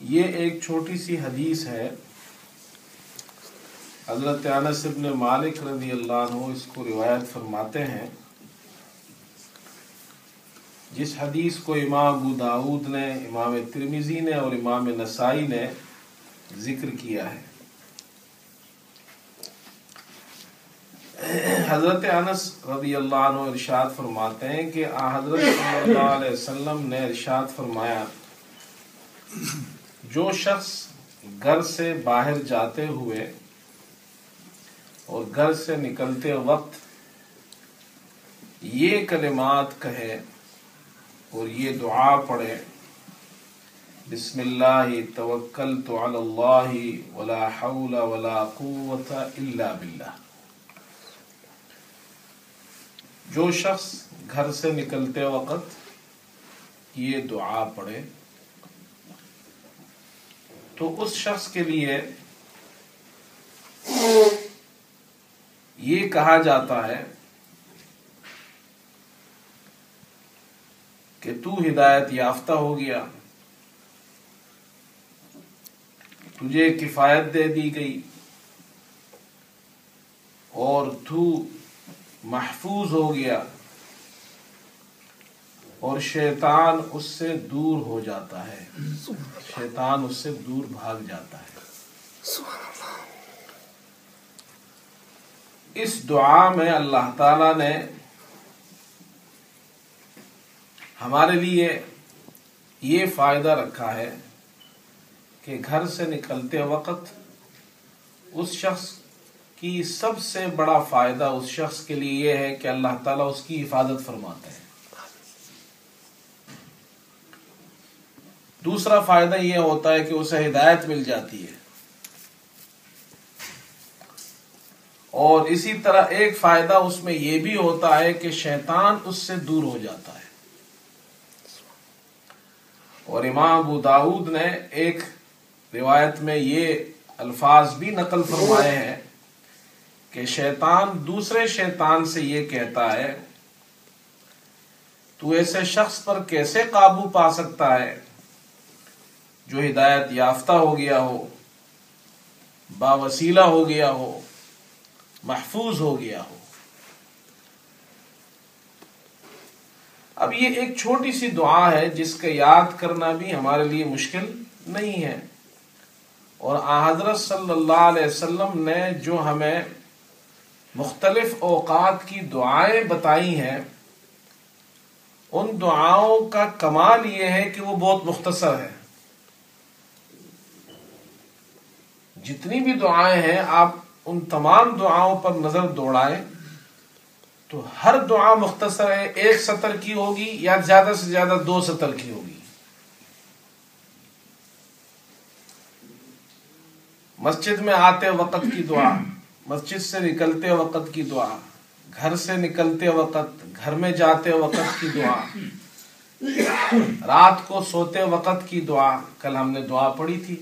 یہ ایک چھوٹی سی حدیث ہے۔ حضرت انس ابن مالک رضی اللہ عنہ اس کو روایت فرماتے ہیں۔ جس حدیث کو امام ابو داود نے، امام ترمیزی نے اور امام نسائی نے ذکر کیا ہے۔ حضرت انس رضی اللہ عنہ ارشاد فرماتے ہیں کہ حضرت صلی اللہ علیہ وسلم نے ارشاد فرمایا جو شخص گھر سے باہر جاتے ہوئے اور گھر سے نکلتے وقت یہ کلمات کہے اور یہ دعا پڑھے، بسم اللہ، توکلت علی اللہ ولا حول ولا قوت الا باللہ۔ جو شخص گھر سے نکلتے وقت یہ دعا پڑھے تو اس شخص کے لیے یہ کہا جاتا ہے کہ تو ہدایت یافتہ ہو گیا۔ تجھے کفایت دے دی گئی۔ اور تو محفوظ ہو گیا۔ اور شیطان اس سے دور ہو جاتا ہے۔ شیطان اس سے دور بھاگ جاتا ہے۔ اس دعا میں اللہ تعالی نے ہمارے لیے یہ فائدہ رکھا ہے کہ گھر سے نکلتے وقت اس شخص کی سب سے بڑا فائدہ اس شخص کے لیے یہ ہے کہ اللہ تعالیٰ اس کی حفاظت فرماتے ہیں دوسرا فائدہ یہ ہوتا ہے کہ اسے ہدایت مل جاتی ہے۔ اور اسی طرح ایک فائدہ اس میں یہ بھی ہوتا ہے کہ شیطان اس سے دور ہو جاتا ہے۔ اور امام ابو داود نے ایک روایت میں یہ الفاظ بھی نقل فرمائے ہیں کہ شیطان دوسرے شیطان سے یہ کہتا ہے، تو ایسے شخص پر کیسے قابو پا سکتا ہے؟ جو ہدایت یافتہ ہو گیا ہو با وسیلہ ہو گیا ہو، محفوظ ہو گیا ہو۔ اب یہ ایک چھوٹی سی دعا ہے جس کا یاد کرنا بھی ہمارے لیے مشکل نہیں ہے۔ اور حضرت صلی اللہ علیہ وسلم نے جو ہمیں مختلف اوقات کی دعائیں بتائی ہیں، ان دعاؤں کا کمال یہ ہے کہ وہ بہت مختصر ہے۔ جتنی بھی دعائیں ہیں، آپ ان تمام دعاؤں پر نظر دوڑائیں تو ہر دعا مختصر ہے، ایک سطر کی ہوگی یا زیادہ سے زیادہ دو سطر کی ہوگی۔ مسجد میں آتے وقت کی دعا، مسجد سے نکلتے وقت کی دعا، گھر سے نکلتے وقت، گھر میں جاتے وقت کی دعا، رات کو سوتے وقت کی دعا، کل ہم نے دعا پڑھی تھی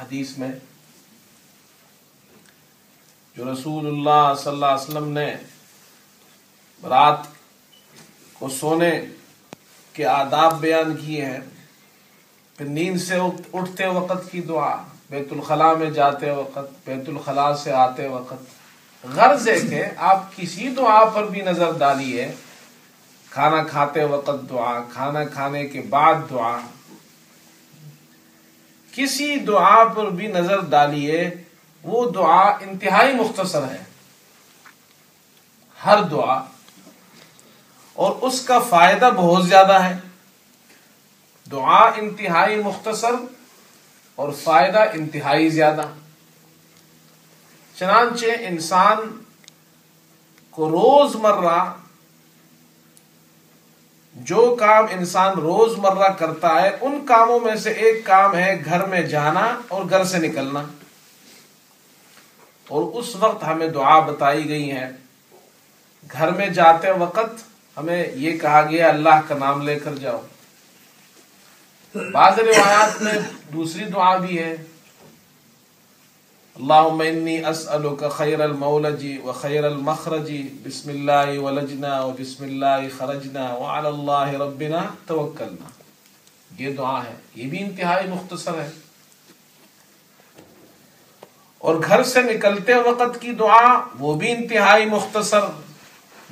حدیث میں۔ جو رسول اللہ صلی اللہ علیہ وسلم نے رات کو سونے کے آداب بیان کیے ہیں، پھر نیند سے اٹھتے وقت کی دعا، بیت الخلاء میں جاتے وقت، بیت الخلاء سے آتے وقت۔ غرض ہے کہ آپ کسی دعا پر بھی نظر ڈالیے۔ کھانا کھاتے وقت دعا، کھانا کھانے کے بعد دعا۔ کسی دعا پر بھی نظر ڈالیے۔ وہ دعا انتہائی مختصر ہے۔ ہر دعا اور اس کا فائدہ بہت زیادہ ہے۔ دعا انتہائی مختصر اور فائدہ انتہائی زیادہ۔ چنانچہ انسان کو روز مرہ جو کام انسان روز مرہ کرتا ہے، ان کاموں میں سے ایک کام ہے گھر میں جانا اور گھر سے نکلنا۔ اور اس وقت ہمیں دعا بتائی گئی ہے گھر میں جاتے وقت ہمیں یہ کہا گیا، اللہ کا نام لے کر جاؤ۔ بعض روایات میں دوسری دعا بھی ہے۔ اللہم انی اسألک خیر المولج و خیر المخرج بسم اللہ ولجنا و بسم اللہ خرجنا وعلى اللہ ربنا توکلنا۔ یہ دعا ہے۔ یہ بھی انتہائی مختصر ہے۔ اور گھر سے نکلتے وقت کی دعا، وہ بھی انتہائی مختصر۔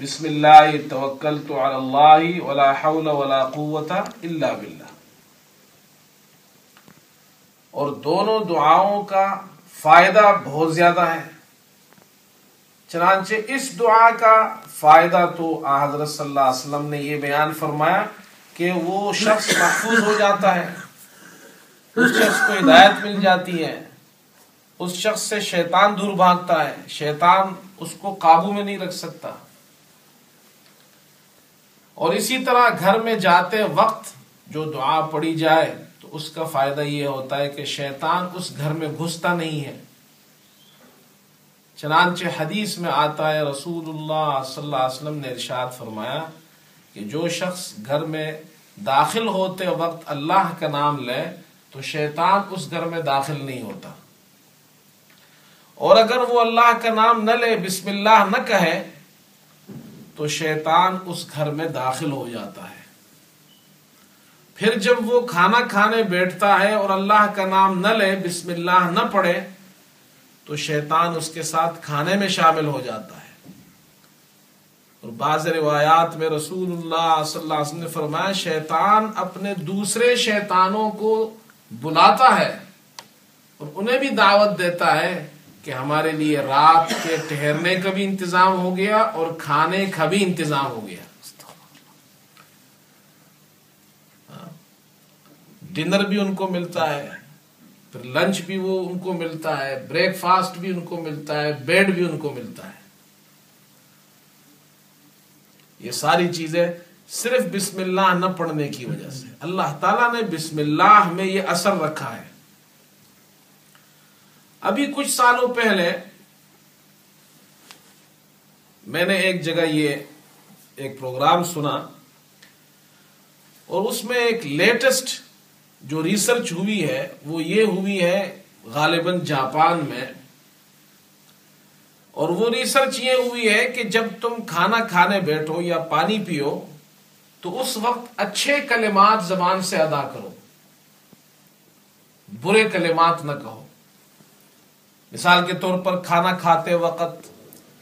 بسم اللہ، توکلت علی اللہ ولا حول ولا قوت الا باللہ۔ اور دونوں دعاؤں کا فائدہ بہت زیادہ ہے۔ چنانچہ اس دعا کا فائدہ تو حضرت صلی اللہ علیہ وسلم نے یہ بیان فرمایا کہ وہ شخص محفوظ ہو جاتا ہے۔ اس شخص کو ہدایت مل جاتی ہے۔ اس شخص سے شیطان دور بھاگتا ہے۔ شیطان اس کو قابو میں نہیں رکھ سکتا۔ اور اسی طرح گھر میں جاتے وقت جو دعا پڑی جائے، تو اس کا فائدہ یہ ہوتا ہے کہ شیطان اس گھر میں گھستا نہیں ہے۔ چنانچہ حدیث میں آتا ہے، رسول اللہ صلی اللہ علیہ وسلم نے ارشاد فرمایا کہ جو شخص گھر میں داخل ہوتے وقت اللہ کا نام لے، تو شیطان اس گھر میں داخل نہیں ہوتا۔ اور اگر وہ اللہ کا نام نہ لے، بسم اللہ نہ کہے، تو شیطان اس گھر میں داخل ہو جاتا ہے۔ پھر جب وہ کھانا کھانے بیٹھتا ہے اور اللہ کا نام نہ لے، بسم اللہ نہ پڑھے، تو شیطان اس کے ساتھ کھانے میں شامل ہو جاتا ہے۔ اور بعض روایات میں رسول اللہ صلی اللہ علیہ وسلم نے فرمایا، شیطان اپنے دوسرے شیطانوں کو بلاتا ہے اور انہیں بھی دعوت دیتا ہے۔ کہ ہمارے لیے رات کے ٹھہرنے کا بھی انتظام ہو گیا اور کھانے کا بھی انتظام ہو گیا۔ ڈنر بھی ان کو ملتا ہے، پھر لنچ بھی وہ ان کو ملتا ہے بریک فاسٹ بھی ان کو ملتا ہے، بیڈ بھی ان کو ملتا ہے۔ یہ ساری چیزیں صرف بسم اللہ نہ پڑھنے کی وجہ سے۔ اللہ تعالیٰ نے بسم اللہ میں یہ اثر رکھا ہے۔ ابھی کچھ سالوں پہلے میں نے ایک جگہ یہ ایک پروگرام سنا اور اس میں ایک لیٹسٹ جو ریسرچ ہوئی ہے، وہ یہ ہوئی ہے غالباً جاپان میں۔ اور وہ ریسرچ یہ ہوئی ہے کہ جب تم کھانا کھانے بیٹھو یا پانی پیو، تو اس وقت اچھے کلمات زبان سے ادا کرو۔ برے کلمات نہ کہو۔ مثال کے طور پر کھانا کھاتے وقت،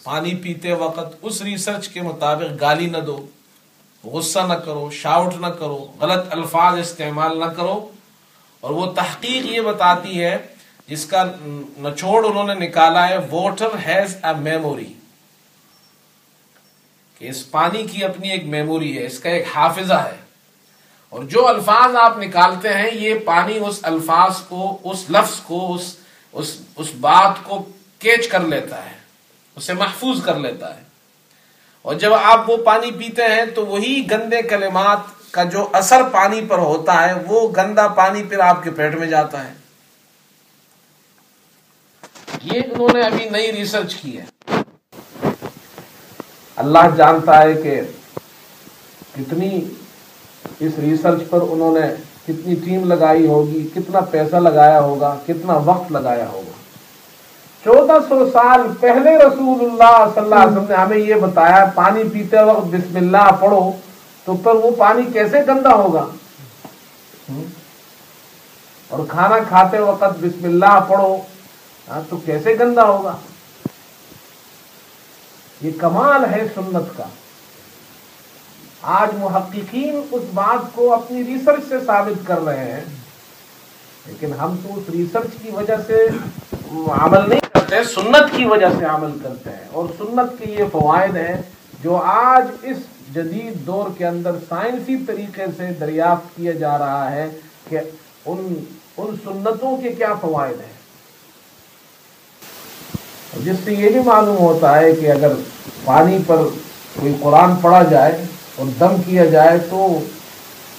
پانی پیتے وقت، اس ریسرچ کے مطابق گالی نہ دو، غصہ نہ کرو شاؤٹ نہ کرو، غلط الفاظ استعمال نہ کرو۔ اور وہ تحقیق یہ بتاتی ہے، جس کا نچوڑ انہوں نے نکالا ہے واٹر ہیز اے میموری کہ اس پانی کی اپنی ایک میموری ہے، اس کا ایک حافظہ ہے۔ اور جو الفاظ آپ نکالتے ہیں، یہ پانی اس الفاظ کو، اس لفظ کو، اس اس اس بات کو کیچ کر لیتا ہے، اسے محفوظ کر لیتا ہے۔ اور جب آپ وہ پانی پیتے ہیں تو وہی گندے کلمات کا جو اثر پانی پر ہوتا ہے، وہ گندا پانی پھر آپ کے پیٹ میں جاتا ہے۔ یہ انہوں نے ابھی نئی ریسرچ کی ہے۔ اللہ جانتا ہے کہ کتنی اس ریسرچ پر انہوں نے کتنی ٹیم لگائی ہوگی، کتنا پیسہ لگایا ہوگا، کتنا وقت لگایا ہوگا۔ چودہ سو سال پہلے رسول اللہ صلی اللہ علیہ وسلم نے ہمیں یہ بتایا، پانی پیتے وقت بسم اللہ پڑھو، تو پھر وہ پانی کیسے گندا ہوگا؟ اور کھانا کھاتے وقت بسم اللہ پڑھو ہاں، تو کیسے گندا ہوگا؟ یہ کمال ہے سنت کا۔ آج محققین اس بات کو اپنی ریسرچ سے ثابت کر رہے ہیں، لیکن ہم تو اس ریسرچ کی وجہ سے عمل نہیں کرتے، سنت کی وجہ سے عمل کرتے ہیں۔ اور سنت کے یہ فوائد ہیں جو آج اس جدید دور کے اندر سائنسی طریقے سے دریافت کیا جا رہا ہے کہ ان ان سنتوں کے کیا فوائد ہیں۔ جس سے یہ بھی معلوم ہوتا ہے کہ اگر پانی پر کوئی قرآن پڑھا جائے اور دم کیا جائے تو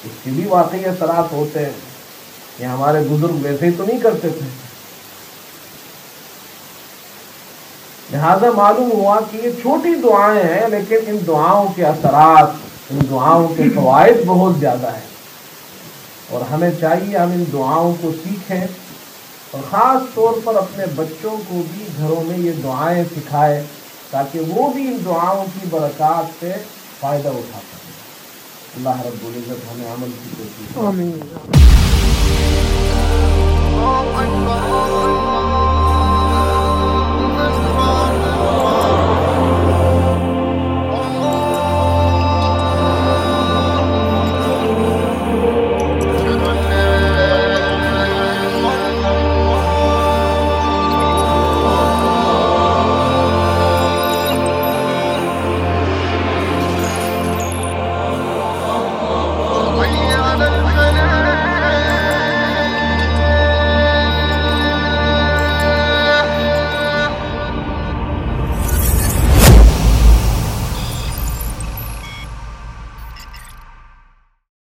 اس کے بھی واقعی اثرات ہوتے ہیں۔ یہ ہمارے بزرگ ویسے ہی تو نہیں کرتے تھے۔ لہذا معلوم ہوا کہ یہ چھوٹی دعائیں ہیں، لیکن ان دعاؤں کے اثرات، ان دعاؤں کے فوائد بہت زیادہ ہیں۔ اور ہمیں چاہیے ہم ان دعاؤں کو سیکھیں اور خاص طور پر اپنے بچوں کو بھی گھروں میں یہ دعائیں سکھائے تاکہ وہ بھی ان دعاؤں کی برکات سے فائدہ اٹھا اللہ رب العزت ہمیں عمل کی کوشش